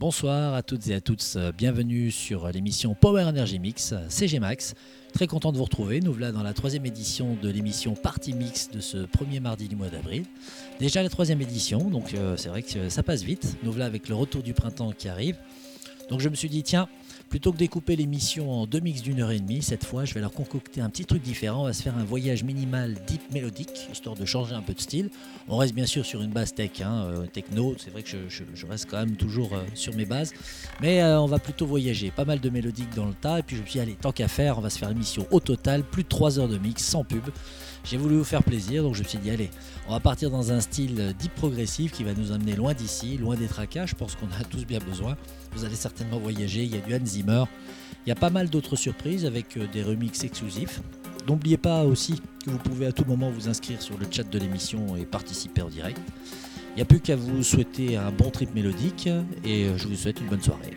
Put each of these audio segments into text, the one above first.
Bonsoir à toutes et à tous, bienvenue sur l'émission Power Energy Mix, CG Max. Très content de vous retrouver, nous voilà dans la troisième édition de l'émission Party Mix de ce premier mardi du mois d'avril. Déjà la troisième édition, donc euh, c'est vrai que ça passe vite, nous voilà avec le retour du printemps qui arrive. Donc je me suis dit, tiens, Plutôt que découper l'émission en deux mix d'une heure et demie, cette fois, je vais leur concocter un petit truc différent. On va se faire un voyage minimal deep mélodique, histoire de changer un peu de style. On reste bien sûr sur une base tech, hein, euh, techno. C'est vrai que je, reste quand même toujours euh, sur mes bases. Mais euh, on va plutôt voyager. Pas mal de mélodiques dans le tas. Et puis je me suis dit, allez, tant qu'à faire, on va se faire l'émission au total. Plus de 3 heures de mix sans pub. J'ai voulu vous faire plaisir, donc je me suis dit, allez, on va partir dans un style deep progressif qui va nous amener loin d'ici, loin des tracas. Je pense qu'on a tous bien besoin. Vous allez certainement voyager. Il y a du Hans Zimmer. Il y a pas mal d'autres surprises avec euh, des remixes exclusifs. N'oubliez pas aussi que vous pouvez à tout moment vous inscrire sur le chat de l'émission et participer en direct. Il n'y a plus qu'à vous souhaiter un bon trip mélodique et euh, je vous souhaite une bonne soirée.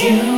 you